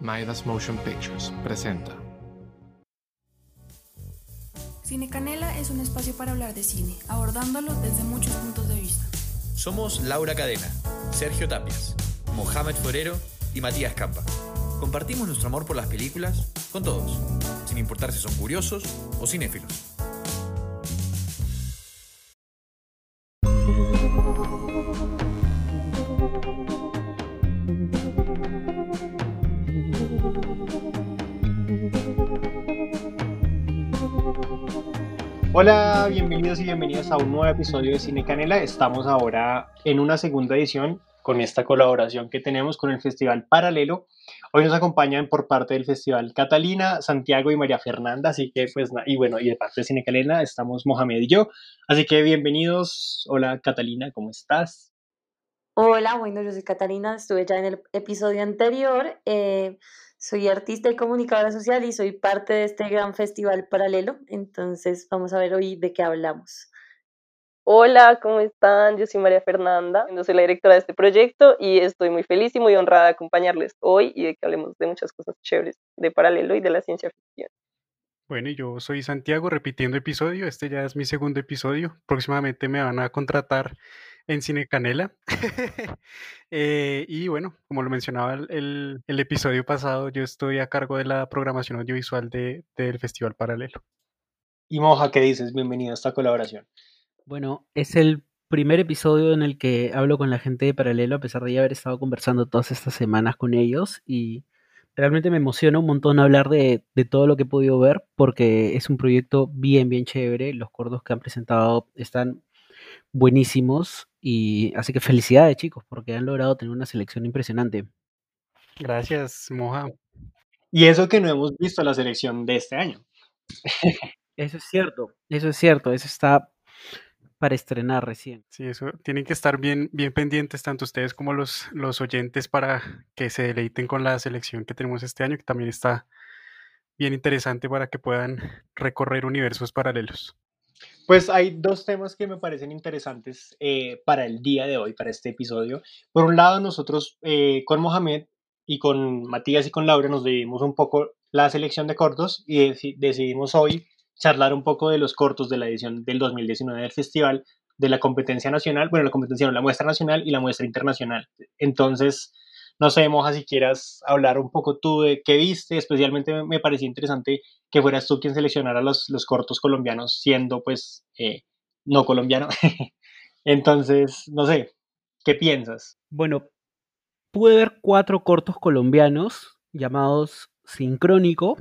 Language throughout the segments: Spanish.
Maidas Motion Pictures presenta. Cine Canela es un espacio para hablar de cine, abordándolo desde muchos puntos de vista. Somos Laura Cadena, Sergio Tapias, Mohamed Forero y Matías Campa. Compartimos nuestro amor por las películas con todos, sin importar si son curiosos o cinéfilos. Hola, bienvenidos y bienvenidas a un nuevo episodio de Cine Canela. Estamos ahora en una segunda edición con esta colaboración que tenemos con el Festival Paralelo. Hoy nos acompañan por parte del Festival Catalina, Santiago y María Fernanda, así que pues, y bueno, y de parte de Cine Canela estamos Mohamed y yo. Así que bienvenidos. Hola Catalina, ¿cómo estás? Hola, bueno, yo soy Catalina, estuve ya en el episodio anterior. Eh, soy artista y comunicadora social y soy parte de este gran festival paralelo. Entonces, vamos a ver hoy de qué hablamos. Hola, ¿cómo están? Yo soy María Fernanda, yo soy la directora de este proyecto y estoy muy feliz y muy honrada de acompañarles hoy y de que hablemos de muchas cosas chéveres de paralelo y de la ciencia ficción. Bueno, yo soy Santiago repitiendo episodio, este ya es mi segundo episodio, próximamente me van a contratar en Cine Canela. Eh, y bueno, como lo mencionaba el, el, episodio pasado, yo estoy a cargo de la programación audiovisual de, del Festival Paralelo. Y Moja, ¿qué dices? Bienvenido a esta colaboración. Bueno, es el primer episodio en el que hablo con la gente de Paralelo, a pesar de ya haber estado conversando todas estas semanas con ellos. Y realmente me emociona un montón hablar de, de todo lo que he podido ver, porque es un proyecto bien, bien chévere. Los cordos que han presentado están buenísimos y así que felicidades chicos porque han logrado tener una selección impresionante. Gracias, Moja. Y eso que no hemos visto la selección de este año. Eso es cierto, eso es cierto, eso está para estrenar recién. Sí, eso tienen que estar bien, bien pendientes tanto ustedes como los, los oyentes para que se deleiten con la selección que tenemos este año, que también está bien interesante para que puedan recorrer universos paralelos. Pues hay dos temas que me parecen interesantes eh, para el día de hoy, para este episodio. Por un lado, nosotros eh, con Mohamed y con Matías y con Laura nos dividimos un poco la selección de cortos y decidimos hoy charlar un poco de los cortos de la edición del 2019 del festival, de la competencia nacional, bueno, la competencia no, la muestra nacional y la muestra internacional. Entonces, no sé, Moja, si quieras hablar un poco tú de qué viste, especialmente me pareció interesante que fueras tú quien seleccionara los, los cortos colombianos, siendo pues eh, no colombiano. Entonces, no sé, ¿qué piensas? Bueno, pude ver cuatro cortos colombianos llamados Sincrónico,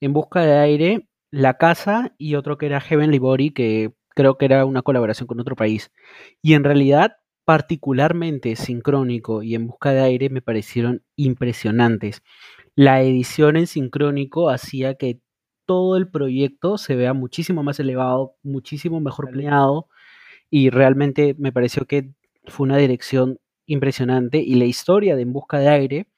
En Busca de Aire, La Casa y otro que era Heavenly Body, que creo que era una colaboración con otro país. Y en realidad particularmente sincrónico y en busca de aire me parecieron impresionantes. La edición en sincrónico hacía que todo el proyecto se vea muchísimo más elevado, muchísimo mejor planeado y realmente me pareció que fue una dirección impresionante y la historia de En Busca de Aire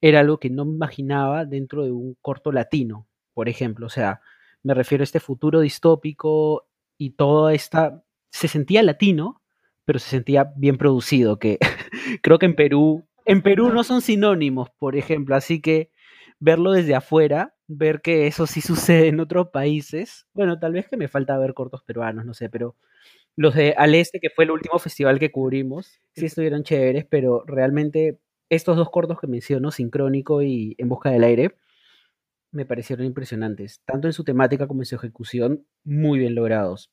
era algo que no me imaginaba dentro de un corto latino, por ejemplo, o sea, me refiero a este futuro distópico y toda esta se sentía latino, pero se sentía bien producido, que creo que en Perú, en Perú no son sinónimos, por ejemplo, así que verlo desde afuera, ver que eso sí sucede en otros países, bueno, tal vez que me falta ver cortos peruanos, no sé, pero los de Al Este, que fue el último festival que cubrimos, sí estuvieron chéveres, pero realmente estos dos cortos que menciono, Sincrónico y En Busca del Aire, me parecieron impresionantes, tanto en su temática como en su ejecución, muy bien logrados.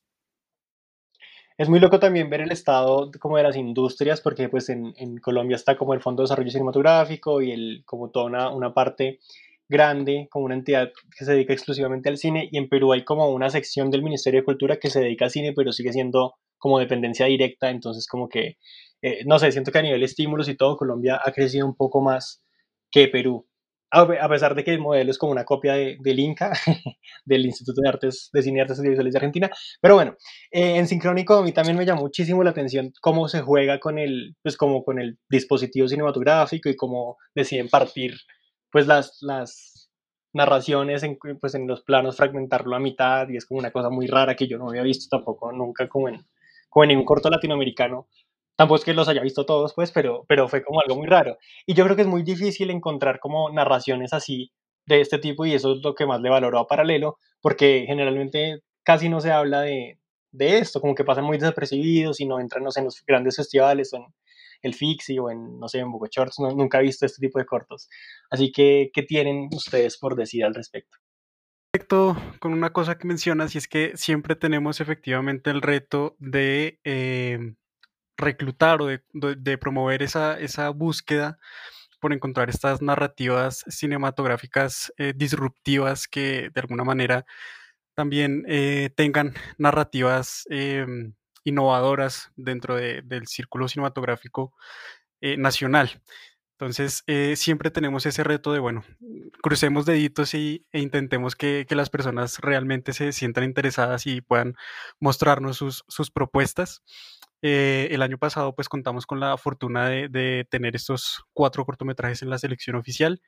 Es muy loco también ver el estado como de las industrias, porque pues en, en Colombia está como el Fondo de Desarrollo Cinematográfico y el, como toda una, parte grande, como una entidad que se dedica exclusivamente al cine, y en Perú hay como una sección del Ministerio de Cultura que se dedica al cine, pero sigue siendo como dependencia directa, entonces como que, eh, no sé, siento que a nivel de estímulos y todo, Colombia ha crecido un poco más que Perú a pesar de que el modelo es como una copia de, del INCA, del Instituto de Artes, de Cine y Artes Audiovisuales de Argentina. Pero bueno, eh, en sincrónico a mí también me llamó muchísimo la atención cómo se juega con el, pues como con el dispositivo cinematográfico y cómo deciden partir pues las, las narraciones en, pues en los planos, fragmentarlo a mitad y es como una cosa muy rara que yo no había visto tampoco nunca como en, como en ningún corto latinoamericano tampoco es que los haya visto todos, pues, pero, pero fue como algo muy raro. Y yo creo que es muy difícil encontrar como narraciones así de este tipo y eso es lo que más le valoró a Paralelo, porque generalmente casi no se habla de, de esto, como que pasan muy desapercibidos y no entran en los grandes festivales o en el Fixi o en, no sé, en Boca Shorts, nunca he visto este tipo de cortos. Así que, ¿qué tienen ustedes por decir al respecto? Respecto con una cosa que mencionas y es que siempre tenemos efectivamente el reto de eh, reclutar o de, promover esa, esa búsqueda por encontrar estas narrativas cinematográficas eh, disruptivas que de alguna manera también eh, tengan narrativas em, innovadoras dentro del círculo cinematográfico eh, nacional. Entonces, siempre tenemos ese reto de, bueno, crucemos deditos y, e intentemos que, las personas realmente se sientan interesadas y puedan mostrarnos sus, sus propuestas. El año pasado, pues contamos con la fortuna de, de, tener estos cuatro cortometrajes en la selección oficial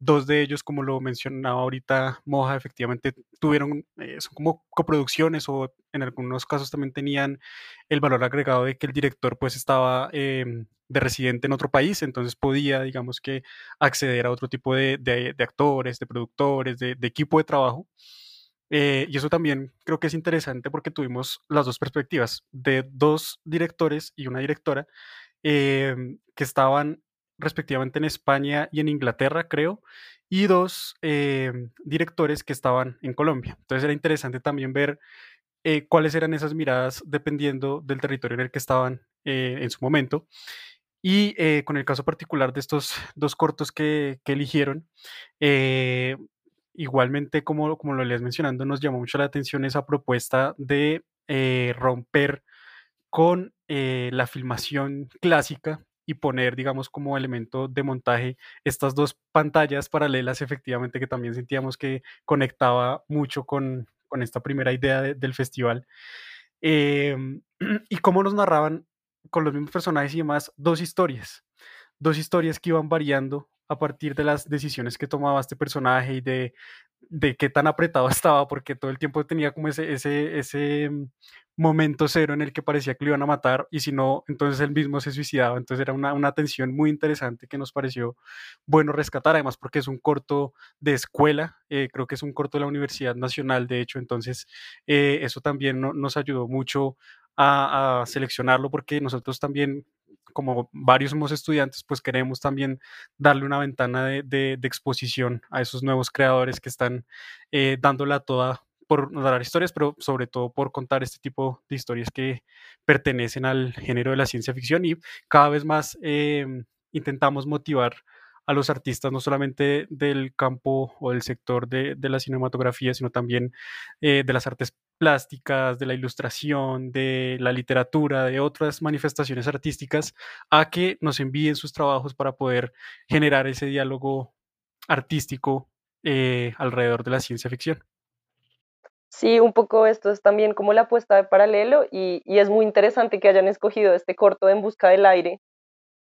Dos de ellos, como lo mencionaba ahorita Moja, efectivamente tuvieron, eh, son como coproducciones o en algunos casos también tenían el valor agregado de que el director pues estaba em, de residente en otro país, entonces podía, digamos que, acceder a otro tipo de, actores, de productores, de, equipo de trabajo. Eh, y eso también creo que es interesante porque tuvimos las dos perspectivas de dos directores y una directora em, que estaban respectivamente en España y en Inglaterra, creo, y dos eh, directores que estaban en Colombia. Entonces era interesante también ver eh, cuáles eran esas miradas dependiendo del territorio en el que estaban eh, en su momento. Y con el caso particular de estos dos cortos que eligieron, igualmente, como, como lo leías mencionando, nos llamó mucho la atención esa propuesta de romper con la filmación clásica y poner, digamos, como elemento de montaje estas dos pantallas paralelas, efectivamente, que también sentíamos que conectaba mucho con, con esta primera idea del festival. Em, y cómo nos narraban con los mismos personajes y demás dos historias, dos historias que iban variando a partir de las decisiones que tomaba este personaje y de, de qué tan apretado estaba, porque todo el tiempo tenía como ese, ese, ese momento cero en el que parecía que lo iban a matar y si no, entonces él mismo se suicidaba. Entonces era una, una tensión muy interesante que nos pareció bueno rescatar, además porque es un corto de escuela, eh, creo que es un corto de la Universidad Nacional, de hecho, entonces eh, eso también nos ayudó mucho a, seleccionarlo porque nosotros también como varios somos estudiantes, pues queremos también darle una ventana de, exposición a esos nuevos creadores que están eh, dándola toda por narrar historias, pero sobre todo por contar este tipo de historias que pertenecen al género de la ciencia ficción. Y cada vez más em, intentamos motivar a los artistas no solamente del campo o del sector de, la cinematografía, sino también eh, de las artes plásticas, de la ilustración, de la literatura, de otras manifestaciones artísticas, a que nos envíen sus trabajos para poder generar ese diálogo artístico eh, alrededor de la ciencia ficción. Sí, un poco esto es también como la apuesta de paralelo y, es muy interesante que hayan escogido este corto En Busca del Aire,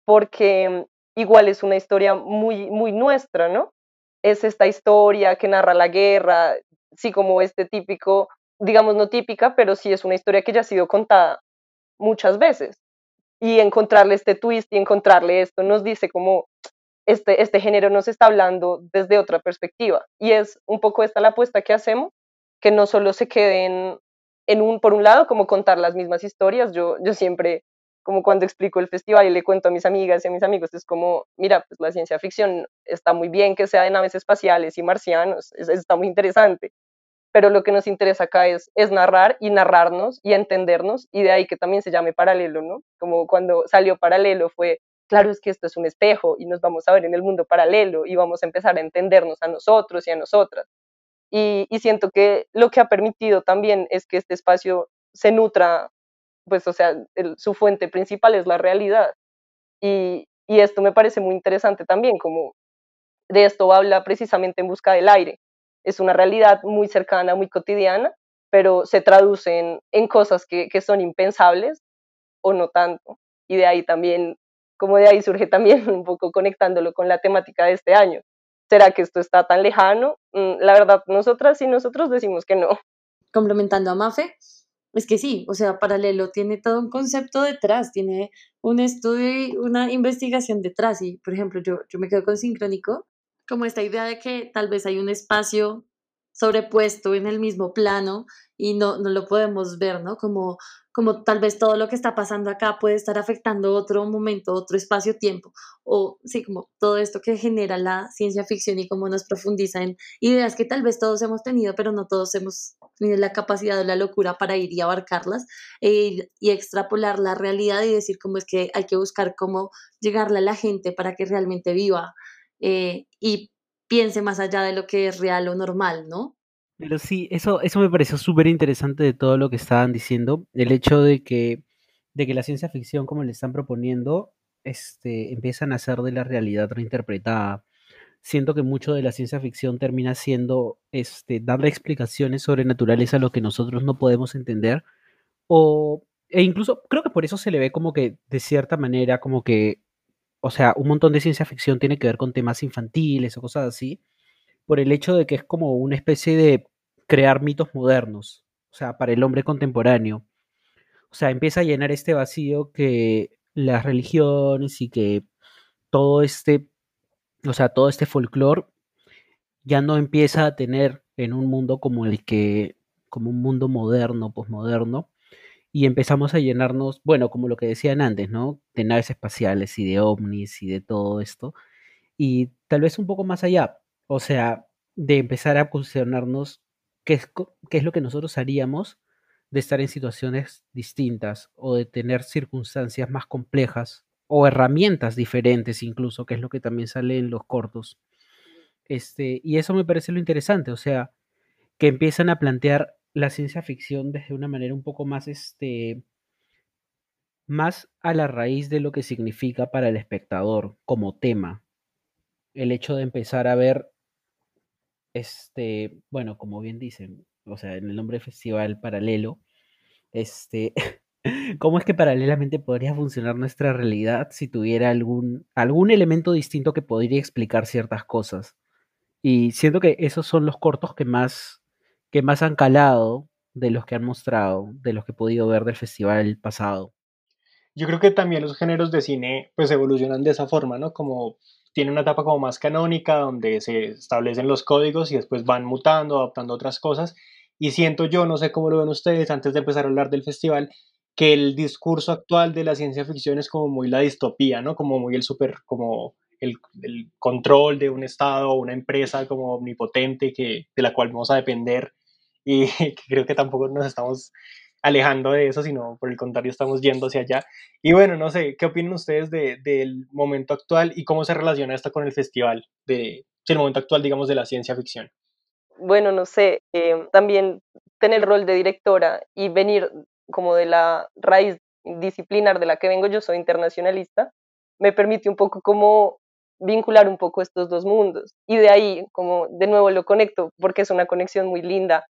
porque igual es una historia muy, muy nuestra, ¿no? Es esta historia que narra la guerra, sí, como este típico, digamos no típica, pero sí es una historia que ya ha sido contada muchas veces. Y encontrarle este twist y encontrarle esto nos dice como este, este género nos está hablando desde otra perspectiva. Y es un poco esta la apuesta que hacemos que no solo se queden en un, por un lado, como contar las mismas historias. Yo, yo siempre, como cuando explico el festival y le cuento a mis amigas y a mis amigos, es como, mira, pues la ciencia ficción está muy bien que sea de naves espaciales y marcianos, está muy interesante, pero lo que nos interesa acá es, es narrar y narrarnos y entendernos, y de ahí que también se llame paralelo, ¿no? Como cuando salió paralelo fue, claro, es que esto es un espejo y nos vamos a ver en el mundo paralelo y vamos a empezar a entendernos a nosotros y a nosotras. Y, siento que lo que ha permitido también es que este espacio se nutra, pues o sea, su fuente principal es la realidad. Y, y esto me parece muy interesante también, como de esto habla precisamente en busca del aire. Es una realidad muy cercana, muy cotidiana, pero se traducen en cosas que, que son impensables o no tanto. Y de ahí también, como de ahí surge también un poco conectándolo con la temática de este año, ¿Será que esto está tan lejano? Mm, la verdad, nosotras y nosotros decimos que no. Complementando a Mafe, es que sí, o sea, paralelo tiene todo un concepto detrás, tiene un estudio y una investigación detrás. Y, por ejemplo, yo, yo me quedo con sincrónico, como esta idea de que tal vez hay un espacio sobrepuesto en el mismo plano y no, no lo podemos ver, ¿no? Como, como tal vez todo lo que está pasando acá puede estar afectando otro momento, otro espacio-tiempo, o sí, como todo esto que genera la ciencia ficción y cómo nos profundiza en ideas que tal vez todos hemos tenido, pero no todos hemos tenido la capacidad o la locura para ir y abarcarlas e y extrapolar la realidad y decir cómo es que hay que buscar cómo llegarle a la gente para que realmente viva eh, y piense más allá de lo que es real o normal, ¿no? Pero sí, eso, eso me pareció súper interesante de todo lo que estaban diciendo, el hecho de que, de que la ciencia ficción, como le están proponiendo, este, empiezan a ser de la realidad reinterpretada. Siento que mucho de la ciencia ficción termina siendo este, darle explicaciones sobrenaturales a lo que nosotros no podemos entender. O, e incluso creo que por eso se le ve como que, de cierta manera, como que o sea, un montón de ciencia ficción tiene que ver con temas infantiles o cosas así, por el hecho de que es como una especie de crear mitos modernos, o sea, para el hombre contemporáneo. O sea, empieza a llenar este vacío que las religiones y que todo este, o sea, todo este folclore ya no empieza a tener en un mundo como el que, como un mundo moderno, posmoderno, y empezamos a llenarnos, bueno, como lo que decían antes, ¿no? De naves espaciales y de ovnis y de todo esto. Y tal vez un poco más allá, o sea, de empezar a cuestionarnos qué es, qué es lo que nosotros haríamos de estar en situaciones distintas o de tener circunstancias más complejas o herramientas diferentes incluso, que es lo que también sale en los cortos. Este, y eso me parece lo interesante, o sea, que empiezan a plantear la ciencia ficción desde una manera un poco más, este, más a la raíz de lo que significa para el espectador como tema. El hecho de empezar a ver, este, bueno, como bien dicen, o sea, en el nombre de festival paralelo, este, ¿cómo es que paralelamente podría funcionar nuestra realidad si tuviera algún, algún elemento distinto que podría explicar ciertas cosas? Y siento que esos son los cortos que más que más han calado de los que han mostrado, de los que he podido ver del festival pasado. Yo creo que también los géneros de cine pues evolucionan de esa forma, ¿no? Como tiene una etapa como más canónica donde se establecen los códigos y después van mutando, adaptando otras cosas. Y siento yo, no sé cómo lo ven ustedes antes de empezar a hablar del festival, que el discurso actual de la ciencia ficción es como muy la distopía, ¿no? Como muy el super, como el, el control de un estado o una empresa como omnipotente que, de la cual vamos a depender y creo que tampoco nos estamos alejando de eso, sino por el contrario estamos yendo hacia allá. Y bueno, no sé, ¿qué opinan ustedes de, del momento actual y cómo se relaciona esto con el festival, de, el momento actual, digamos, de la ciencia ficción? Bueno, no sé, eh, también tener el rol de directora y venir como de la raíz disciplinar de la que vengo, yo soy internacionalista, me permite un poco como vincular un poco estos dos mundos. Y de ahí, como de nuevo lo conecto, porque es una conexión muy linda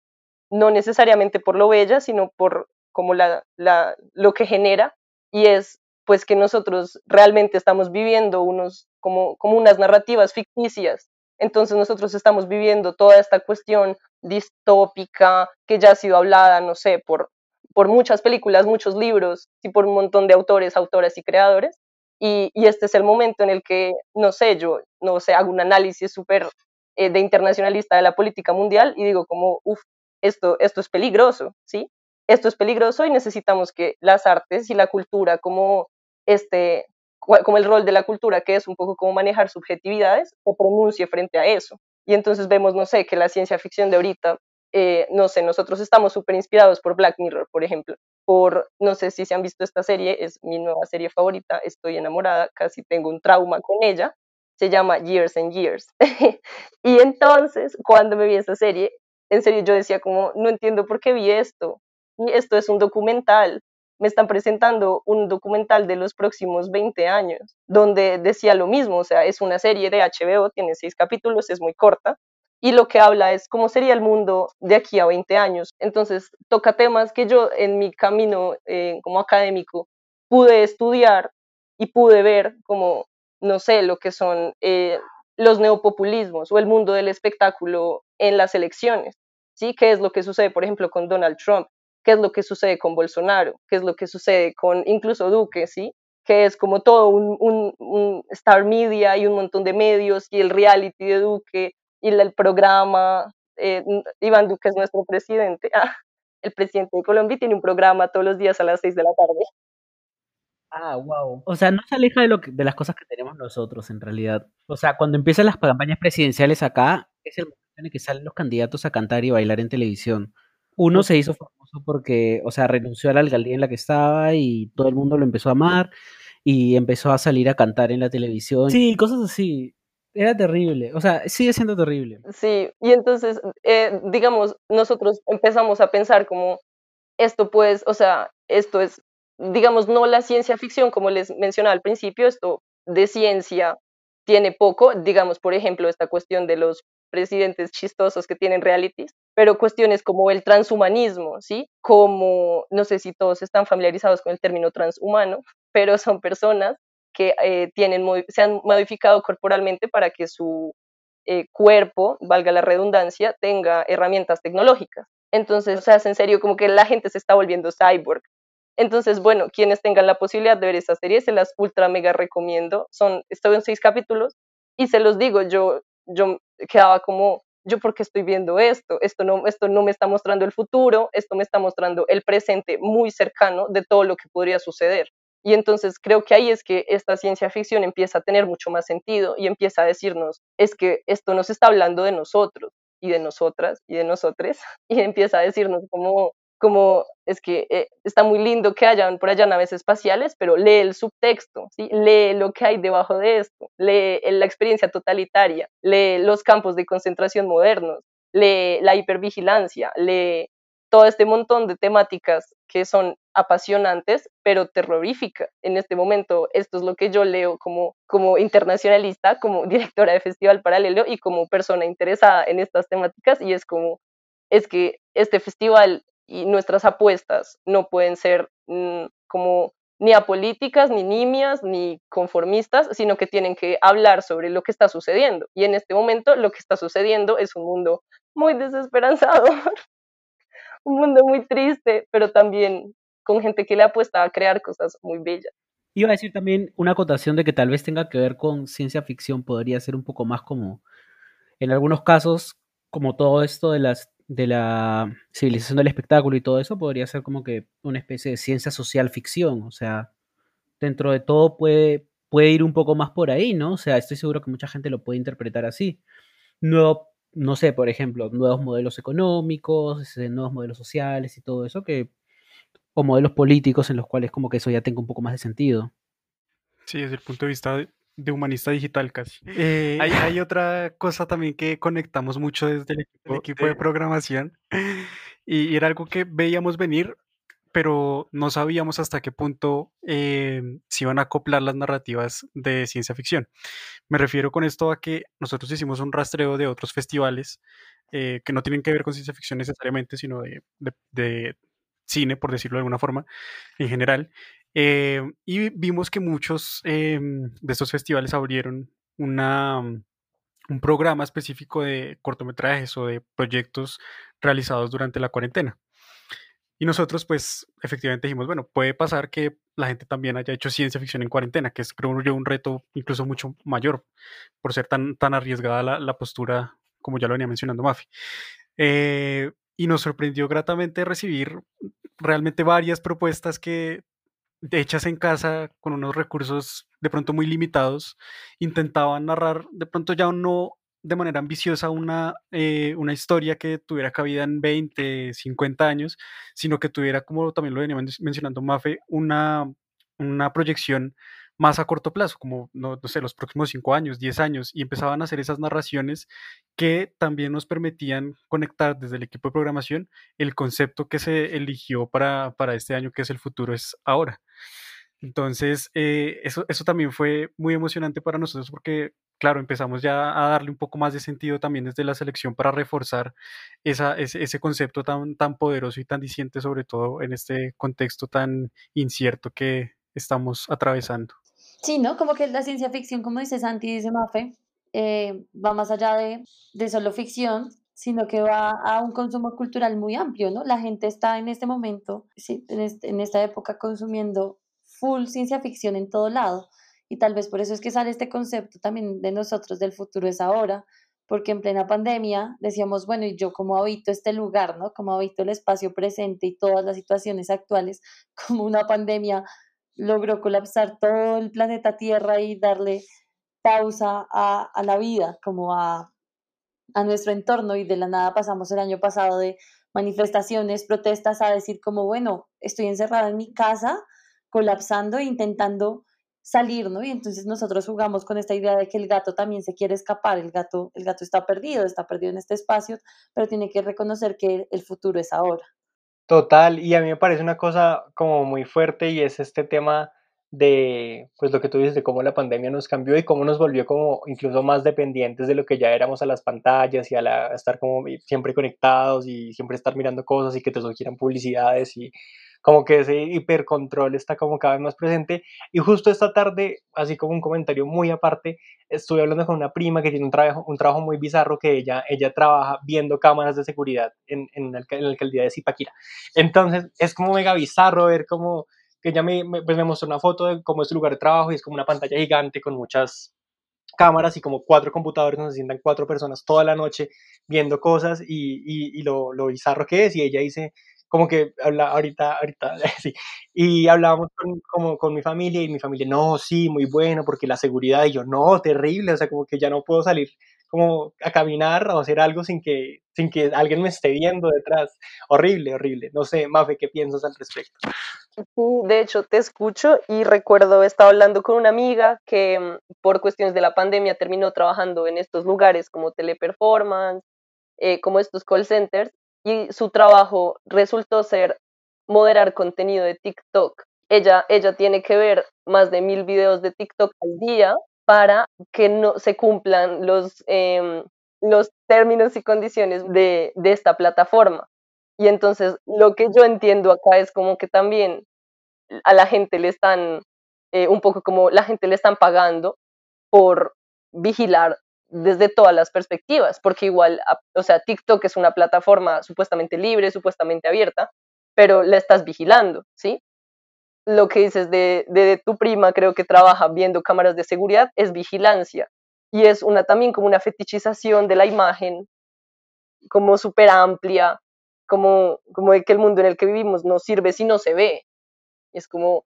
no necesariamente por lo bella, sino por como la, lo que genera, y es pues que nosotros realmente estamos viviendo unos, como, como unas narrativas ficticias. Entonces nosotros estamos viviendo toda esta cuestión distópica que ya ha sido hablada, no sé, por, por muchas películas, muchos libros y por un montón de autores, autoras y creadores. Y, este es el momento en el que, no sé, yo, no sé, hago un análisis súper eh, de internacionalista de la política mundial y digo como, uff, esto, esto es peligroso, ¿sí? Esto es peligroso y necesitamos que las artes y la cultura, como, este, como el rol de la cultura, que es un poco como manejar subjetividades, se pronuncie frente a eso. Y entonces vemos, no sé, que la ciencia ficción de ahorita, eh, no sé, nosotros estamos súper inspirados por Black Mirror, por ejemplo, por, no sé si se han visto esta serie, es mi nueva serie favorita, estoy enamorada, casi tengo un trauma con ella, se llama Years and Years. y entonces, cuando me vi esta serie, en serio yo decía como, no entiendo por qué vi esto. Esto es un documental. Me están presentando un documental de los próximos 20 años, donde decía lo mismo, o sea, es una serie de HBO, tiene seis capítulos, es muy corta, y lo que habla es cómo sería el mundo de aquí a 20 años. Entonces, toca temas que yo en mi camino eh, como académico pude estudiar y pude ver como, no sé, lo que son eh, los neopopulismos o el mundo del espectáculo en las elecciones. ¿sí? ¿Qué es lo que sucede, por ejemplo, con Donald Trump? qué es lo que sucede con Bolsonaro, qué es lo que sucede con incluso Duque, ¿sí? Que es como todo un, un, Star Media y un montón de medios y el reality de Duque y el, programa. Eh, Iván Duque es nuestro presidente. Ah, el presidente de Colombia tiene un programa todos los días a las 6 de la tarde. Ah, wow. O sea, no se aleja de, lo de las cosas que tenemos nosotros en realidad. O sea, cuando empiezan las campañas presidenciales acá, es el momento en el que salen los candidatos a cantar y bailar en televisión. Uno se hizo famoso porque, o sea, renunció a la alcaldía en la que estaba y todo el mundo lo empezó a amar y empezó a salir a cantar en la televisión. Sí, cosas así. Era terrible, o sea, sigue siendo terrible. Sí, y entonces, eh, digamos, nosotros empezamos a pensar como esto pues, o sea, esto es digamos, no la ciencia ficción, como les mencionaba al principio, esto de ciencia tiene poco, digamos, por ejemplo, esta cuestión de los presidentes chistosos que tienen realities, pero cuestiones como el transhumanismo, ¿sí? Como, no sé si todos están familiarizados con el término transhumano, pero son personas que eh, tienen, se han modificado corporalmente para que su eh, cuerpo, valga la redundancia, tenga herramientas tecnológicas. Entonces, o sea, en serio como que la gente se está volviendo cyborg, entonces, bueno, quienes tengan la posibilidad de ver esta serie, se las ultra mega recomiendo. Son, estoy en seis capítulos y se los digo, yo, yo quedaba como, yo porque estoy viendo esto, esto no, esto no me está mostrando el futuro, esto me está mostrando el presente muy cercano de todo lo que podría suceder. Y entonces creo que ahí es que esta ciencia ficción empieza a tener mucho más sentido y empieza a decirnos, es que esto nos está hablando de nosotros y de nosotras y de nosotres y empieza a decirnos como como es que eh, está muy lindo que hayan por allá naves espaciales, pero lee el subtexto, lee lo que hay debajo de esto, lee la experiencia totalitaria, lee los campos de concentración modernos, lee la hipervigilancia, lee todo este montón de temáticas que son apasionantes, pero terroríficas. En este momento, esto es lo que yo leo como, como internacionalista, como directora de Festival Paralelo y como persona interesada en estas temáticas, y es como, es que este festival y nuestras apuestas no pueden ser mm, como ni apolíticas, ni nimias, ni conformistas, sino que tienen que hablar sobre lo que está sucediendo. Y en este momento lo que está sucediendo es un mundo muy desesperanzado, un mundo muy triste, pero también con gente que le apuesta a crear cosas muy bellas. Iba a decir también una acotación de que tal vez tenga que ver con ciencia ficción, podría ser un poco más como, en algunos casos, como todo esto de las de la civilización del espectáculo y todo eso podría ser como que una especie de ciencia social ficción, o sea, dentro de todo puede, puede ir un poco más por ahí, ¿no? O sea, estoy seguro que mucha gente lo puede interpretar así. Nuevo, no sé, por ejemplo, nuevos modelos económicos, nuevos modelos sociales y todo eso, que, o modelos políticos en los cuales como que eso ya tenga un poco más de sentido. Sí, desde el punto de vista de humanista digital casi. Eh, hay, otra cosa también que conectamos mucho desde el equipo, de programación y, era algo que veíamos venir, pero no sabíamos hasta qué punto eh, se iban a acoplar las narrativas de ciencia ficción. Me refiero con esto a que nosotros hicimos un rastreo de otros festivales eh, que no tienen que ver con ciencia ficción necesariamente, sino de cine, por decirlo de alguna forma, en general. Eh, y vimos que muchos em, de estos festivales abrieron una, un programa específico de cortometrajes o de proyectos realizados durante la cuarentena. Y nosotros, pues, efectivamente dijimos, bueno, puede pasar que la gente también haya hecho ciencia ficción en cuarentena, que es, creo yo, un reto incluso mucho mayor por ser tan, tan arriesgada la, la postura, como ya lo venía mencionando Mafi. Eh, y nos sorprendió gratamente recibir realmente varias propuestas que hechas en casa con unos recursos de pronto muy limitados, intentaban narrar de pronto ya no de manera ambiciosa una, eh, una historia que tuviera cabida en 20, 50 años, sino que tuviera, como también lo venía mencionando Mafe, una, una proyección más a corto plazo, como, no, sé, los próximos 5 años, 10 años, y empezaban a hacer esas narraciones que también nos permitían conectar desde el equipo de programación el concepto que se eligió para, para este año, que es el futuro es ahora. Entonces, eh, eso, eso también fue muy emocionante para nosotros porque, claro, empezamos ya a darle un poco más de sentido también desde la selección para reforzar esa, ese, concepto tan, tan poderoso y tan diciente, sobre todo en este contexto tan incierto que estamos atravesando. Sí, ¿no? Como que la ciencia ficción, como dice Santi, dice Mafe, eh, va más allá de, de solo ficción sino que va a un consumo cultural muy amplio, ¿no? La gente está en este momento, sí, en, esta época consumiendo full ciencia ficción en todo lado. Y tal vez por eso es que sale este concepto también de nosotros del futuro es ahora, porque en plena pandemia decíamos, bueno, ¿y yo cómo habito este lugar, no? ¿Cómo habito el espacio presente y todas las situaciones actuales? Como una pandemia logró colapsar todo el planeta Tierra y darle pausa a, la vida, como a, a nuestro entorno y de la nada pasamos el año pasado de manifestaciones, protestas a decir como, bueno, estoy encerrada en mi casa, colapsando e intentando salir, ¿no? Y entonces nosotros jugamos con esta idea de que el gato también se quiere escapar, el gato, el gato está perdido, está perdido en este espacio, pero tiene que reconocer que el futuro es ahora. Total, y a mí me parece una cosa como muy fuerte y es este tema de, pues lo que tú dices, de cómo la pandemia nos cambió y cómo nos volvió como incluso más dependientes de lo que ya éramos a las pantallas y a, la, estar como siempre conectados y siempre estar mirando cosas y que te sugieran publicidades y como que ese hipercontrol está como cada vez más presente. Y justo esta tarde, así como un comentario muy aparte, estuve hablando con una prima que tiene un trabajo, un trabajo muy bizarro que ella, ella trabaja viendo cámaras de seguridad en, en, el, en la alcaldía de Zipaquira. Entonces es como mega bizarro ver cómo que ella me, pues me mostró una foto de cómo es su lugar de trabajo y es como una pantalla gigante con muchas cámaras y como cuatro computadores donde se sientan cuatro personas toda la noche viendo cosas y, y, y lo, lo, bizarro que es y ella dice como que habla ahorita, ahorita, sí, y hablábamos con, como con mi familia y mi familia, no, sí, muy bueno, porque la seguridad, y yo, no, terrible, o sea, como que ya no puedo salir como a caminar o hacer algo sin que, sin que alguien me esté viendo detrás. Horrible, horrible. No sé, Mafe, ¿qué piensas al respecto? de hecho, te escucho y recuerdo, estaba hablando con una amiga que mm, por cuestiones de la pandemia terminó trabajando en estos lugares como teleperformance, eh, como estos call centers, y su trabajo resultó ser moderar contenido de TikTok. Ella, ella tiene que ver más de mil videos de TikTok al día para que no se cumplan los, em, los términos y condiciones de, de esta plataforma. Y entonces lo que yo entiendo acá es como que también a la gente le están, eh, un poco como la gente le están pagando por vigilar desde todas las perspectivas, porque igual, o sea, TikTok es una plataforma supuestamente libre, supuestamente abierta, pero la estás vigilando, ¿sí? Lo que dices de, de, tu prima, creo que trabaja viendo cámaras de seguridad, es vigilancia. Y es una también como una fetichización de la imagen, como súper amplia, como, como de que el mundo en el que vivimos no sirve si no se ve. Es como,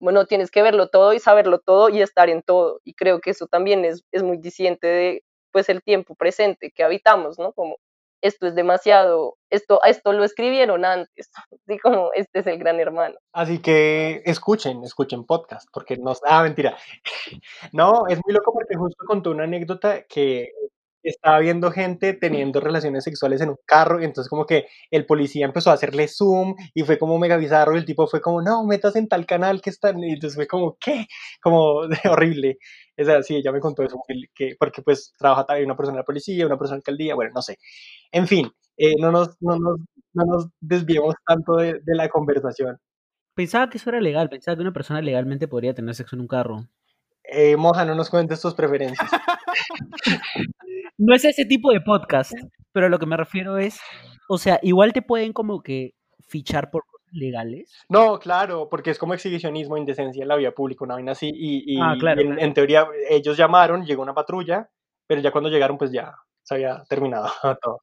bueno, tienes que verlo todo y saberlo todo y estar en todo. Y creo que eso también es, es muy diciente de pues el tiempo presente que habitamos, ¿no? Como esto es demasiado, esto, esto lo escribieron antes, así como este es el gran hermano. Así que escuchen, escuchen podcast, porque no, ah, mentira. No, es muy loco porque justo contó una anécdota que estaba viendo gente teniendo relaciones sexuales en un carro y entonces como que el policía empezó a hacerle zoom y fue como mega bizarro y el tipo fue como, no, metas en tal canal que están y entonces fue como, ¿qué? Como horrible. Es así, ella me contó eso, que, porque pues trabaja también una persona de la policía, una persona de alcaldía, bueno, no sé. En fin, eh, no, nos, no, nos, no nos desviemos tanto de, de la conversación. Pensaba que eso era legal, pensaba que una persona legalmente podría tener sexo en un carro. Eh, Moja, no nos cuentes tus preferencias. no es ese tipo de podcast, pero lo que me refiero es, o sea, igual te pueden como que fichar por cosas legales. No, claro, porque es como exhibicionismo, indecencia en la vía pública, una vaina así, y, y ah, claro, en, en, teoría ellos llamaron, llegó una patrulla, pero ya cuando llegaron pues ya se había terminado todo.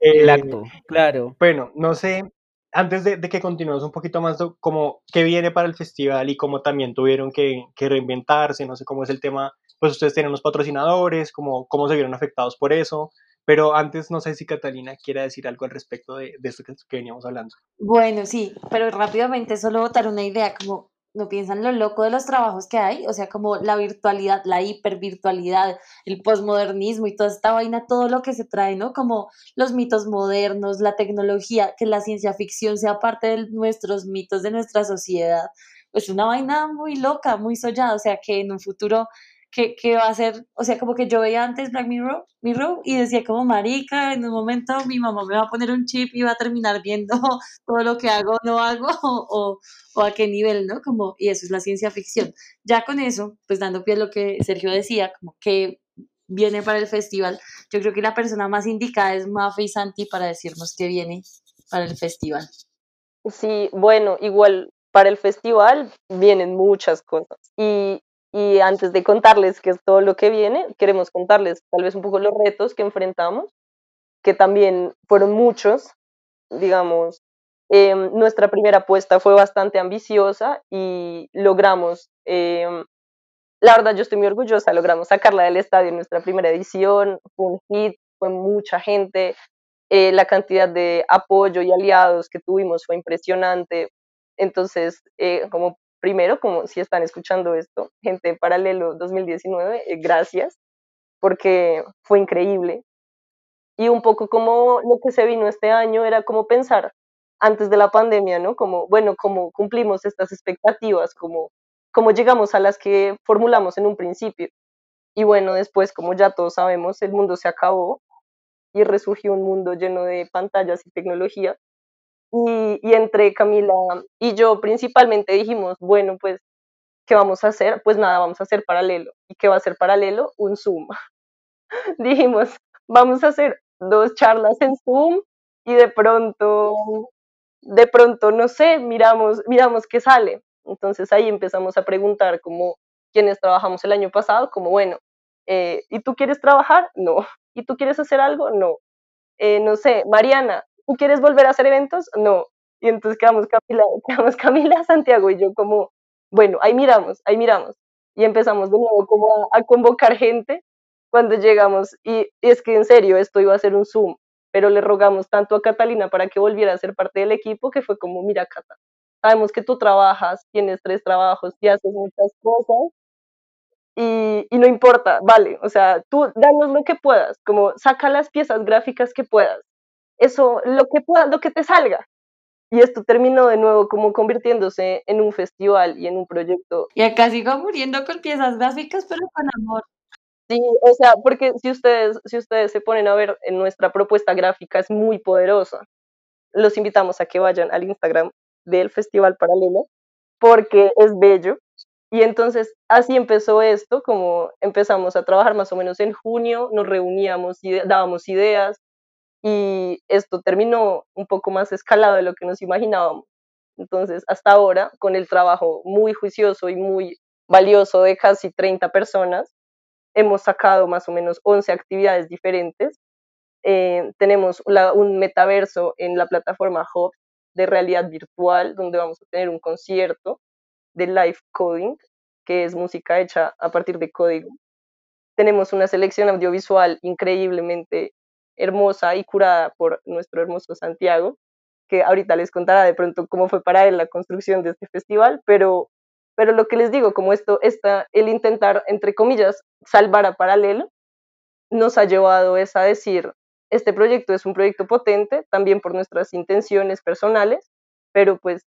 El eh, acto, claro. Bueno, no sé, antes de, de, que continuemos un poquito más, como qué viene para el festival y cómo también tuvieron que, que, reinventarse, no sé cómo es el tema, pues ustedes tienen unos patrocinadores, cómo, cómo se vieron afectados por eso, pero antes no sé si Catalina quiere decir algo al respecto de, de esto que, que veníamos hablando. Bueno, sí, pero rápidamente solo votar una idea, como no piensan lo loco de los trabajos que hay, o sea, como la virtualidad, la hipervirtualidad, el posmodernismo y toda esta vaina, todo lo que se trae, ¿no? Como los mitos modernos, la tecnología, que la ciencia ficción sea parte de nuestros mitos de nuestra sociedad, pues una vaina muy loca, muy soñada, o sea, que en un futuro que, va a ser, o sea, como que yo veía antes Black Mirror, Mirror y decía como marica, en un momento mi mamá me va a poner un chip y va a terminar viendo todo lo que hago, no hago o, o, a qué nivel, ¿no? Como, y eso es la ciencia ficción. Ya con eso, pues dando pie a lo que Sergio decía, como que viene para el festival. Yo creo que la persona más indicada es Mafe y Santi para decirnos qué viene para el festival. Sí, bueno, igual para el festival vienen muchas cosas. Y, y antes de contarles qué es todo lo que viene, queremos contarles tal vez un poco los retos que enfrentamos, que también fueron muchos, digamos. Em, nuestra primera apuesta fue bastante ambiciosa y logramos, em, la verdad yo estoy muy orgullosa, logramos sacarla del estadio en nuestra primera edición, fue un hit, fue mucha gente, eh, la cantidad de apoyo y aliados que tuvimos fue impresionante. Entonces, eh, como primero, como si están escuchando esto, gente de Paralelo 2019, eh, gracias, porque fue increíble. Y un poco como lo que se vino este año era como pensar antes de la pandemia, ¿no? Como, bueno, cómo cumplimos estas expectativas, como cómo llegamos a las que formulamos en un principio. Y bueno, después, como ya todos sabemos, el mundo se acabó y resurgió un mundo lleno de pantallas y tecnología. Y, entre Camila y yo principalmente dijimos, bueno, pues, ¿qué vamos a hacer? Pues nada, vamos a hacer paralelo. ¿Y qué va a ser paralelo? Un Zoom. dijimos, vamos a hacer dos charlas en Zoom y de pronto, de pronto, no sé, miramos, miramos qué sale. Entonces ahí empezamos a preguntar como quienes trabajamos el año pasado, como bueno, eh, ¿y tú quieres trabajar? No. ¿Y tú quieres hacer algo? No. Eh, no sé, Mariana, ¿tú quieres volver a hacer eventos? No. Y entonces quedamos Camila, quedamos Camila, Santiago y yo como, bueno, ahí miramos, ahí miramos. Y empezamos de nuevo como a, a convocar gente cuando llegamos. Y, y, es que en serio, esto iba a ser un Zoom, pero le rogamos tanto a Catalina para que volviera a ser parte del equipo que fue como, mira, Cata, sabemos que tú trabajas, tienes tres trabajos y haces muchas cosas, y, y, no importa, vale, o sea, tú danos lo que puedas, como saca las piezas gráficas que puedas, eso, lo que puedas, lo que te salga. Y esto terminó de nuevo como convirtiéndose en un festival y en un proyecto. Y acá sigo muriendo con piezas gráficas, pero con amor. Sí, o sea, porque si ustedes, si ustedes se ponen a ver en nuestra propuesta gráfica es muy poderosa. Los invitamos a que vayan al Instagram del Festival Paralelo porque es bello y entonces así empezó esto, como empezamos a trabajar más o menos en junio, nos reuníamos y dábamos ideas y esto terminó un poco más escalado de lo que nos imaginábamos. Entonces, hasta ahora, con el trabajo muy juicioso y muy valioso de casi 30 personas, hemos sacado más o menos 11 actividades diferentes. Eh, tenemos un metaverso en la plataforma Hub de realidad virtual, donde vamos a tener un concierto de live coding, que es música hecha a partir de código. Tenemos una selección audiovisual increíblemente hermosa y curada por nuestro hermoso Santiago, que ahorita les contará de pronto cómo fue para él la construcción de este festival, pero, pero lo que les digo, como esto, esta, el intentar, entre comillas, salvar a paralelo, nos ha llevado es a decir, este proyecto es un proyecto potente, también por nuestras intenciones personales, pero pues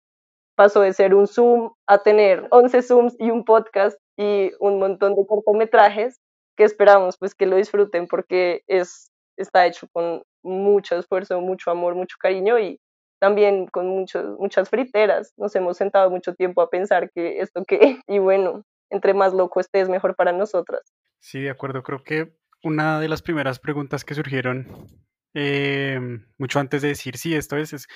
pasó de ser un Zoom a tener 11 Zooms y un podcast y un montón de cortometrajes que esperamos pues que lo disfruten porque es, está hecho con mucho esfuerzo, mucho amor, mucho cariño y también con muchos, muchas friteras. Nos hemos sentado mucho tiempo a pensar que esto qué, y bueno, entre más loco esté es mejor para nosotras. Sí, de acuerdo, creo que una de las primeras preguntas que surgieron eh, mucho antes de decir sí, esto es, es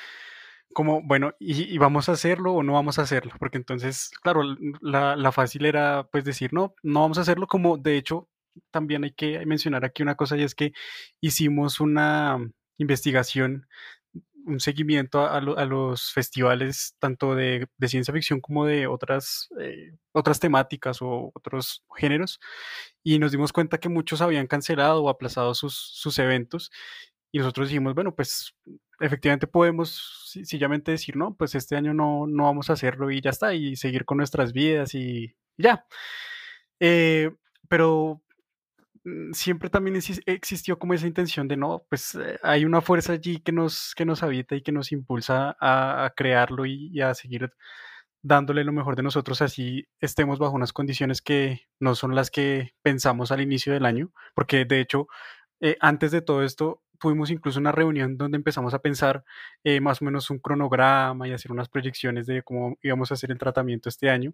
como, bueno, y, vamos a hacerlo o no vamos a hacerlo? Porque entonces, claro, la, la, fácil era pues decir, no, no vamos a hacerlo, como de hecho también hay que mencionar aquí una cosa y es que hicimos una investigación, un seguimiento a, los festivales tanto de, ciencia ficción como de otras, eh, otras temáticas o otros géneros y nos dimos cuenta que muchos habían cancelado o aplazado sus, eventos y nosotros dijimos, bueno, pues efectivamente podemos sencillamente decir, no, pues este año no, no vamos a hacerlo y ya está, y seguir con nuestras vidas y, ya. Eh, pero siempre también existió como esa intención de no, pues eh, hay una fuerza allí que nos, que nos habita y que nos impulsa a, crearlo y, y, a seguir dándole lo mejor de nosotros, así estemos bajo unas condiciones que no son las que pensamos al inicio del año, porque de hecho, eh, antes de todo esto, tuvimos incluso una reunión donde empezamos a pensar eh, más o menos un cronograma y hacer unas proyecciones de cómo íbamos a hacer el tratamiento este año,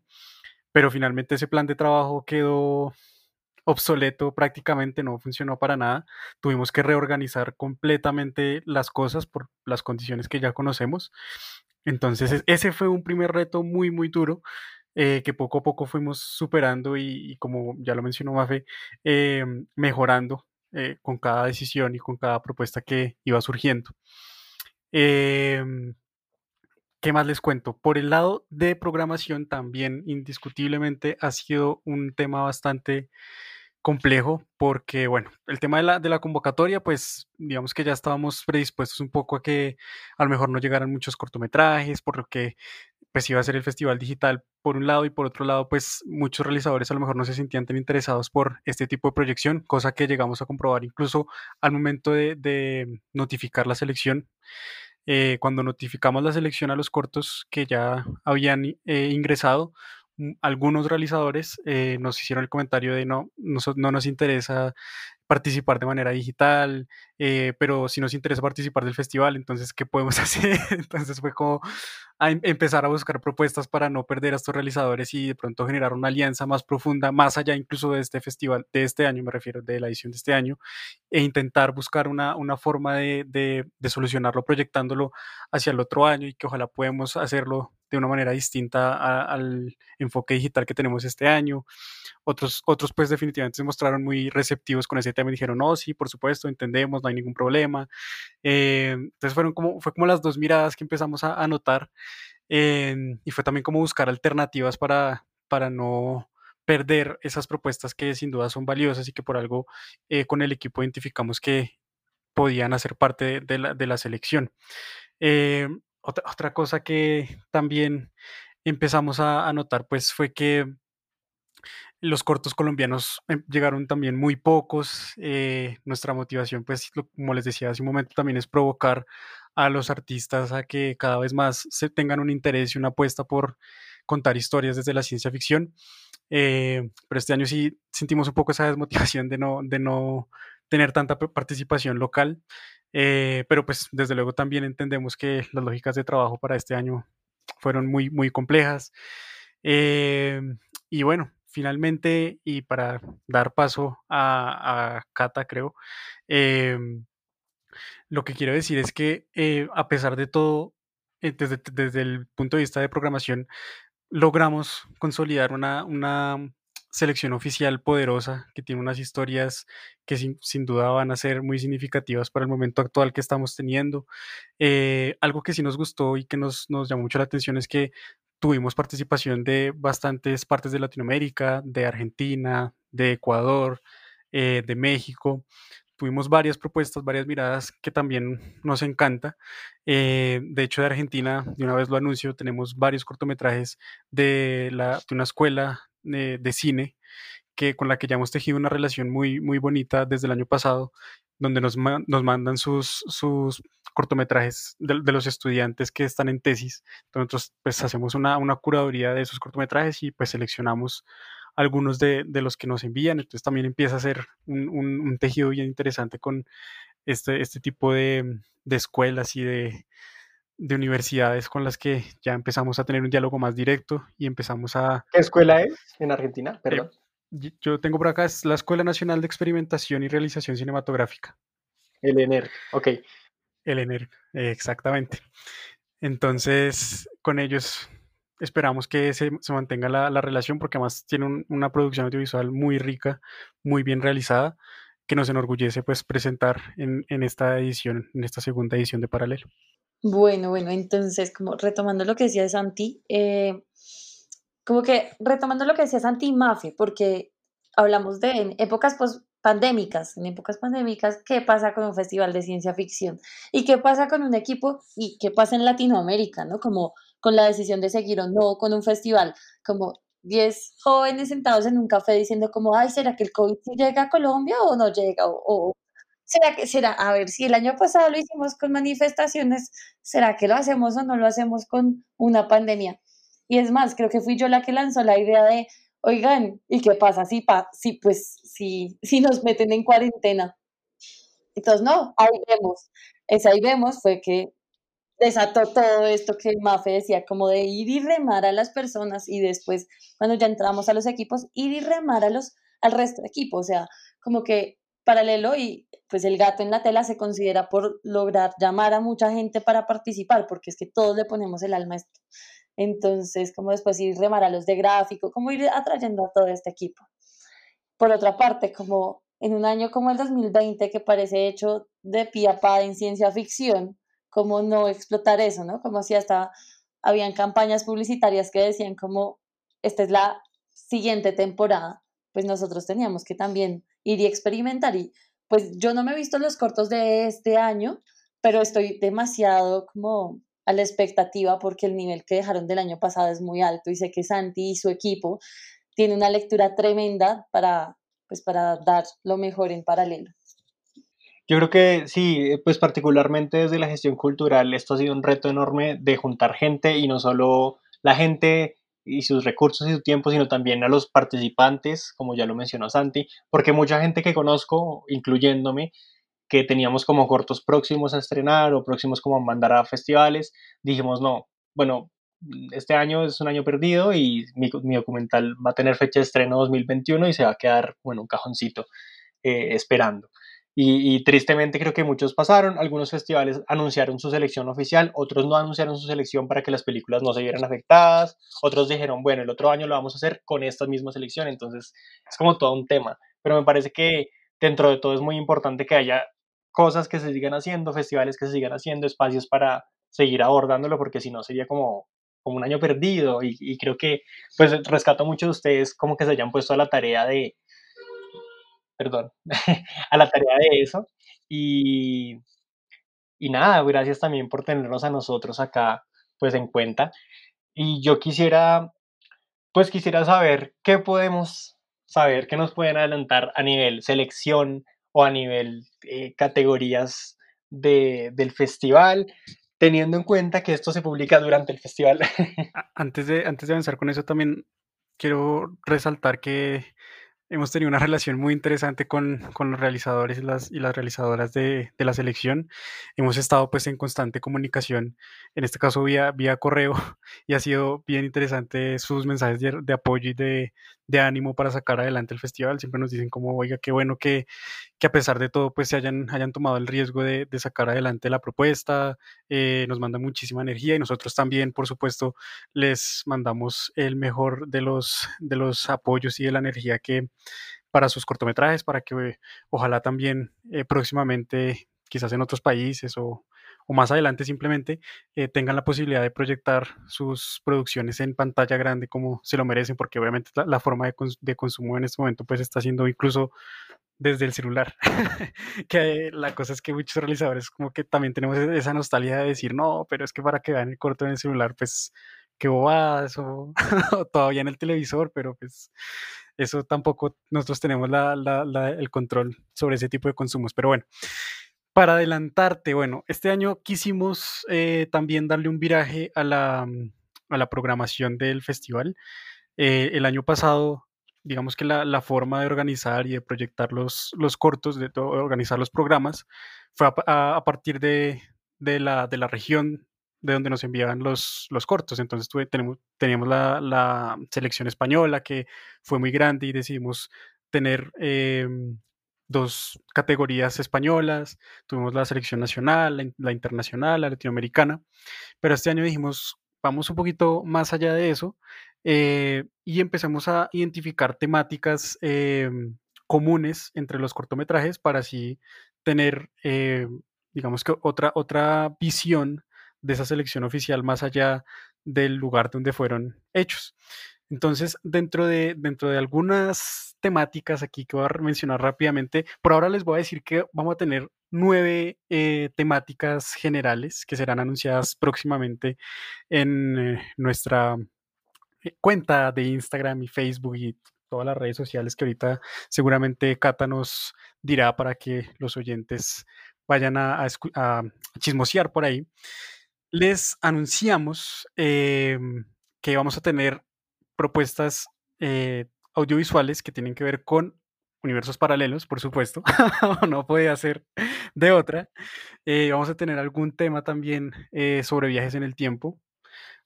pero finalmente ese plan de trabajo quedó obsoleto prácticamente, no funcionó para nada. Tuvimos que reorganizar completamente las cosas por las condiciones que ya conocemos. Entonces ese fue un primer reto muy, muy duro. Eh, que poco a poco fuimos superando y, como ya lo mencionó Mafe, eh, mejorando eh, con cada decisión y con cada propuesta que iba surgiendo. ¿Qué más les cuento? Por el lado de programación también indiscutiblemente ha sido un tema bastante complejo porque, bueno, el tema de la, de la convocatoria, pues digamos que ya estábamos predispuestos un poco a que a lo mejor no llegaran muchos cortometrajes, por lo que pues iba a ser el festival digital por un lado y por otro lado pues muchos realizadores a lo mejor no se sentían tan interesados por este tipo de proyección, cosa que llegamos a comprobar incluso al momento de, notificar la selección. Eh, cuando notificamos la selección a los cortos que ya habían eh, ingresado, algunos realizadores eh, nos hicieron el comentario de no, no, nos interesa participar de manera digital, eh, pero si nos interesa participar del festival, entonces, ¿qué podemos hacer? entonces fue como em, empezar a buscar propuestas para no perder a estos realizadores y de pronto generar una alianza más profunda, más allá incluso de este festival, de este año, me refiero, de la edición de este año, e intentar buscar una, una forma de, de, de solucionarlo proyectándolo hacia el otro año y que ojalá podamos hacerlo de una manera distinta al enfoque digital que tenemos este año. Otros, otros pues definitivamente se mostraron muy receptivos con ese tema y dijeron, no, sí, por supuesto, entendemos, no hay ningún problema. Eh, entonces fueron como, fue como las dos miradas que empezamos a, notar eh, y fue también como buscar alternativas para, para no perder esas propuestas que sin duda son valiosas y que por algo eh, con el equipo identificamos que podían hacer parte de, la, de la, selección. Otra, cosa que también empezamos a, notar pues fue que los cortos colombianos em, llegaron también muy pocos. Eh, nuestra motivación, pues, como les decía hace un momento, también es provocar a los artistas a que cada vez más se tengan un interés y una apuesta por contar historias desde la ciencia ficción. Eh, pero este año sí sentimos un poco esa desmotivación de no, de no tener tanta participación local. Eh, pero pues desde luego también entendemos que las lógicas de trabajo para este año fueron muy, muy complejas. Eh, y bueno, finalmente, y para dar paso a, Cata, creo, eh, lo que quiero decir es que a pesar de todo, desde, desde, el punto de vista de programación, logramos consolidar una, una selección oficial poderosa que tiene unas historias que sin, duda van a ser muy significativas para el momento actual que estamos teniendo. Eh, algo que sí nos gustó y que nos, llamó mucho la atención es que tuvimos participación de bastantes partes de Latinoamérica, de Argentina, de Ecuador, eh, de México. Tuvimos varias propuestas, varias miradas que también nos encanta. Eh, de hecho, de Argentina, de una vez lo anuncio, tenemos varios cortometrajes de, la, de una escuela de, cine que, con la que ya hemos tejido una relación muy, muy bonita desde el año pasado, donde nos, nos mandan sus, sus cortometrajes de, los estudiantes que están en tesis. Nosotros pues hacemos una, una curaduría de esos cortometrajes y pues seleccionamos algunos de, de, los que nos envían. Entonces también empieza a ser un, un, tejido bien interesante con este, este tipo de, de escuelas y de, de universidades con las que ya empezamos a tener un diálogo más directo y empezamos a... ¿Qué escuela es en Argentina? Eh, Perdón. yo tengo por acá, es la Escuela Nacional de Experimentación y Realización Cinematográfica. El ENER, ok. El ENER, exactamente. Entonces, con ellos esperamos que se, mantenga la, relación porque además tienen una producción audiovisual muy rica, muy bien realizada, que nos enorgullece pues presentar en, en esta edición, en esta segunda edición de Paralelo. Bueno, bueno, entonces, como retomando lo que decía Santi, eh, como que retomando lo que decía Santi Mafe, porque hablamos de en épocas post pandémicas, en épocas pandémicas, ¿qué pasa con un festival de ciencia ficción? ¿Y qué pasa con un equipo? ¿Y qué pasa en Latinoamérica, no? Como con la decisión de seguir o no con un festival, como 10 jóvenes sentados en un café diciendo como, ay, ¿será que el COVID llega a Colombia o no llega? o ¿Será que será? A ver, si el año pasado lo hicimos con manifestaciones, ¿será que lo hacemos o no lo hacemos con una pandemia? Y es más, creo que fui yo la que lanzó la idea de, oigan, ¿y qué pasa si, pa, si pues, si, si nos meten en cuarentena? Entonces, no, ahí vemos. Esa ahí vemos fue que desató todo esto que Mafe decía, como de ir y remar a las personas y después, cuando ya entramos a los equipos, ir y remar a los al resto de equipo, o sea, como que paralelo y pues el gato en la tela se considera por lograr llamar a mucha gente para participar, porque es que todos le ponemos el alma a esto. Entonces, como después ir remar a los de gráfico, como ir atrayendo a todo este equipo. Por otra parte, como en un año como el 2020, que parece hecho de pie a pa en ciencia ficción, como no explotar eso, ¿no? Como si hasta habían campañas publicitarias que decían como, esta es la siguiente temporada, pues nosotros teníamos que también ir y experimentar. Y pues yo no me he visto los cortos de este año, pero estoy demasiado como a la expectativa porque el nivel que dejaron del año pasado es muy alto y sé que Santi y su equipo tienen una lectura tremenda para, pues, para dar lo mejor en paralelo. Yo creo que sí, pues particularmente desde la gestión cultural, esto ha sido un reto enorme de juntar gente y no solo la gente y sus recursos y su tiempo, sino también a los participantes, como ya lo mencionó Santi, porque mucha gente que conozco, incluyéndome, que teníamos como cortos próximos a estrenar o próximos como a mandar a festivales, dijimos, no, bueno, este año es un año perdido y mi, documental va a tener fecha de estreno 2021 y se va a quedar, bueno, un cajoncito eh, esperando. Y, tristemente creo que muchos pasaron, algunos festivales anunciaron su selección oficial, otros no anunciaron su selección para que las películas no se vieran afectadas, otros dijeron, bueno, el otro año lo vamos a hacer con esta misma selección, entonces es como todo un tema, pero me parece que dentro de todo es muy importante que haya cosas que se sigan haciendo, festivales que se sigan haciendo, espacios para seguir abordándolo, porque si no sería como, como un año perdido y, creo que pues rescato mucho de ustedes como que se hayan puesto a la tarea de perdón, a la tarea de eso. Y, y nada, gracias también por tenernos a nosotros acá, pues en cuenta. Y yo quisiera, pues quisiera saber qué podemos saber, qué nos pueden adelantar a nivel selección o a nivel eh, categorías de, del festival, teniendo en cuenta que esto se publica durante el festival. Antes de, antes de avanzar con eso, también quiero resaltar que hemos tenido una relación muy interesante con, con los realizadores y las, y las realizadoras de, de, la selección. Hemos estado pues en constante comunicación, en este caso vía, vía correo, y ha sido bien interesante sus mensajes de, de apoyo y de, de, ánimo para sacar adelante el festival. Siempre nos dicen como, oiga, qué bueno que, que a pesar de todo pues se hayan, hayan tomado el riesgo de, sacar adelante la propuesta, eh, nos mandan muchísima energía y nosotros también, por supuesto, les mandamos el mejor de los, de los apoyos y de la energía que para sus cortometrajes, para que ojalá también eh, próximamente, quizás en otros países o, o más adelante simplemente, eh, tengan la posibilidad de proyectar sus producciones en pantalla grande como se lo merecen, porque obviamente la, forma de, cons de, consumo en este momento pues está siendo incluso desde el celular. que la cosa es que muchos realizadores como que también tenemos e-, esa nostalgia de decir, no, pero es que para que vean el corto en el celular, pues qué bobadas o, todavía en el televisor, pero pues eso tampoco nosotros tenemos la, el control sobre ese tipo de consumos. Pero bueno, para adelantarte, bueno, este año quisimos eh, también darle un viraje a la, a la programación del festival. Eh, el año pasado, digamos que la, la, forma de organizar y de proyectar los, los cortos, de, de organizar los programas, fue a, a, a partir de, de, la, de la región de donde nos enviaban los, los cortos. Entonces tuve, tenemos, teníamos la, la, selección española que fue muy grande y decidimos tener eh, dos categorías españolas. Tuvimos la selección nacional, la, internacional, la latinoamericana. Pero este año dijimos, vamos un poquito más allá de eso eh, y empezamos a identificar temáticas eh, comunes entre los cortometrajes para así tener, eh, digamos que otra, otra visión de esa selección oficial más allá del lugar donde fueron hechos. Entonces, dentro de, dentro de algunas temáticas aquí que voy a mencionar rápidamente, por ahora les voy a decir que vamos a tener nueve eh, temáticas generales que serán anunciadas próximamente en eh, nuestra eh, cuenta de Instagram y Facebook y todas las redes sociales que ahorita seguramente Cata nos dirá para que los oyentes vayan a, chismosear por ahí. Les anunciamos eh, que vamos a tener propuestas eh, audiovisuales que tienen que ver con universos paralelos, por supuesto, no puede hacer de otra. Eh, vamos a tener algún tema también eh, sobre viajes en el tiempo.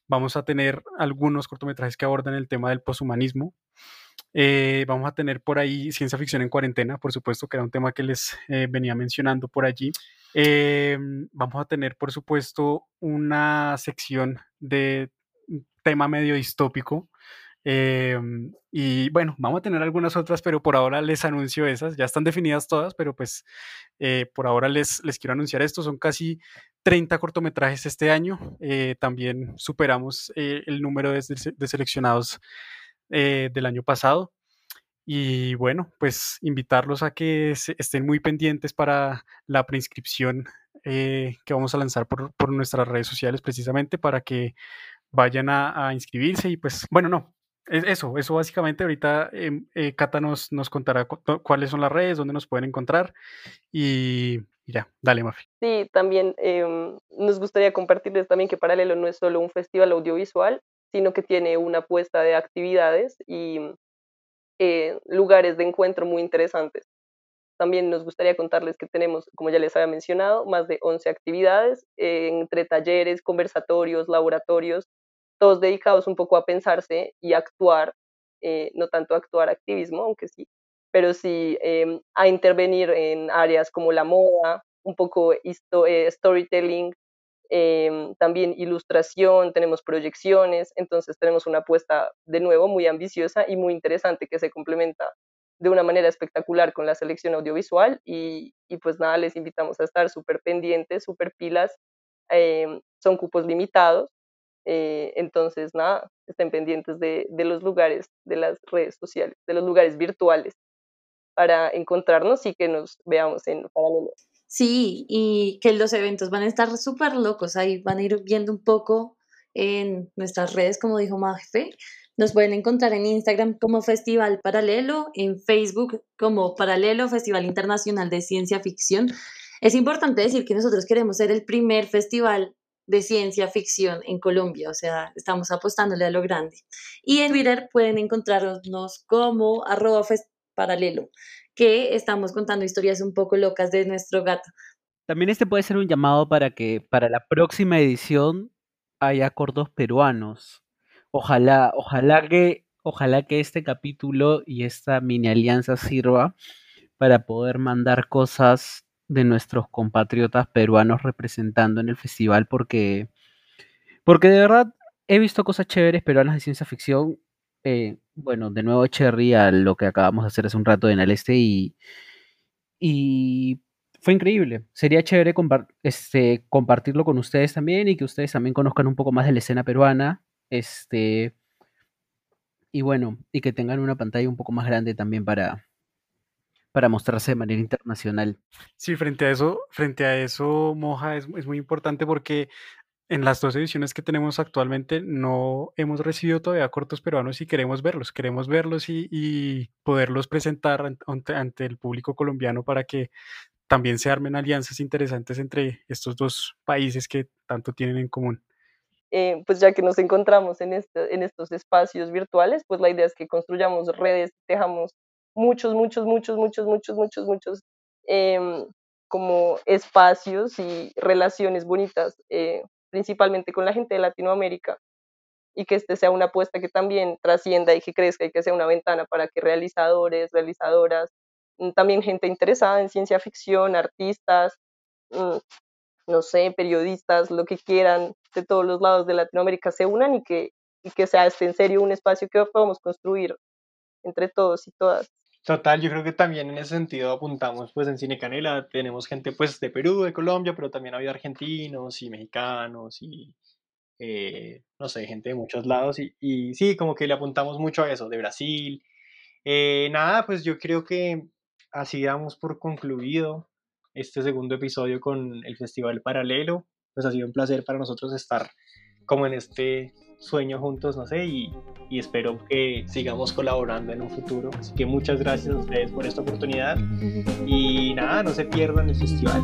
Vamos a tener algunos cortometrajes que abordan el tema del poshumanismo. Vamos a tener por ahí ciencia ficción en cuarentena, por supuesto, que era un tema que les venía mencionando por allí. Vamos a tener, por supuesto, una sección de tema medio distópico. Y bueno, vamos a tener algunas otras, pero por ahora les anuncio esas. Ya están definidas todas, pero pues por ahora les, les quiero anunciar esto. Son casi 30 cortometrajes este año. también superamos el número de, de seleccionados eh, del año pasado. Y bueno, pues invitarlos a que estén muy pendientes para la preinscripción eh, que vamos a lanzar por, por, nuestras redes sociales precisamente para que vayan a, inscribirse y pues bueno, no, eso, eso básicamente ahorita em, eh, Cata nos, nos contará cuáles son las redes, dónde nos pueden encontrar y, ya, dale Mafi. Sí, también em, nos gustaría compartirles también que Paralelo no es solo un festival audiovisual, sino que tiene una apuesta de actividades y eh, lugares de encuentro muy interesantes. También nos gustaría contarles que tenemos, como ya les había mencionado, más de 11 actividades eh, entre talleres, conversatorios, laboratorios, todos dedicados un poco a pensarse y actuar, eh, no tanto actuar activismo, aunque sí, pero sí em, a intervenir en áreas como la moda, un poco storytelling, Em, también ilustración, tenemos proyecciones, entonces tenemos una apuesta de nuevo muy ambiciosa y muy interesante que se complementa de una manera espectacular con la selección audiovisual y, pues nada, les invitamos a estar súper pendientes, súper pilas, em, son cupos limitados, eh, entonces nada, estén pendientes de, de los lugares, de las redes sociales, de los lugares virtuales para encontrarnos y que nos veamos en paralelo. Sí, y que los eventos van a estar súper locos, ahí van a ir viendo un poco en nuestras redes, como dijo Mafe. Nos pueden encontrar en Instagram como Festival Paralelo, en Facebook como Paralelo Festival Internacional de Ciencia Ficción. Es importante decir que nosotros queremos ser el primer festival de ciencia ficción en Colombia, o sea, estamos apostándole a lo grande. Y en Twitter pueden encontrarnos como arroba paralelo que estamos contando historias un poco locas de nuestro gato. También este puede ser un llamado para que para la próxima edición haya cortos peruanos. Ojalá, ojalá que, ojalá que este capítulo y esta mini alianza sirva para poder mandar cosas de nuestros compatriotas peruanos representando en el festival porque porque de verdad he visto cosas chéveres peruanas de ciencia ficción eh, bueno, de nuevo Cherry a lo que acabamos de hacer hace un rato en el este y, y fue increíble. Sería chévere este, compartirlo con ustedes también y que ustedes también conozcan un poco más de la escena peruana. Este, y bueno, y que tengan una pantalla un poco más grande también para, para mostrarse de manera internacional. Sí, frente a eso, frente a eso, Moja, es, es muy importante porque en las dos ediciones que tenemos actualmente no hemos recibido todavía cortos peruanos y queremos verlos, queremos verlos y, poderlos presentar ante, el público colombiano para que también se armen alianzas interesantes entre estos dos países que tanto tienen en común. Eh, pues ya que nos encontramos en, este, en estos espacios virtuales, pues la idea es que construyamos redes, dejamos muchos, muchos, muchos, muchos, muchos, muchos, muchos em, como espacios y relaciones bonitas eh, principalmente con la gente de Latinoamérica, y que este sea una apuesta que también trascienda y que crezca y que sea una ventana para que realizadores, realizadoras, mm, también gente interesada en ciencia ficción, artistas, mm, no sé, periodistas, lo que quieran de todos los lados de Latinoamérica se unan y que, y que sea este en serio un espacio que podamos construir entre todos y todas. Total, yo creo que también en ese sentido apuntamos, pues en Cine Canela tenemos gente pues de Perú, de Colombia, pero también ha habido argentinos y mexicanos y eh, no sé, gente de muchos lados y, y, sí, como que le apuntamos mucho a eso, de Brasil. Eh, nada, pues yo creo que así damos por concluido este segundo episodio con el Festival Paralelo. Pues ha sido un placer para nosotros estar como en este sueño juntos, no sé, y, y espero que sigamos colaborando en un futuro. Así que muchas gracias a ustedes por esta oportunidad y nada, no se pierdan el festival.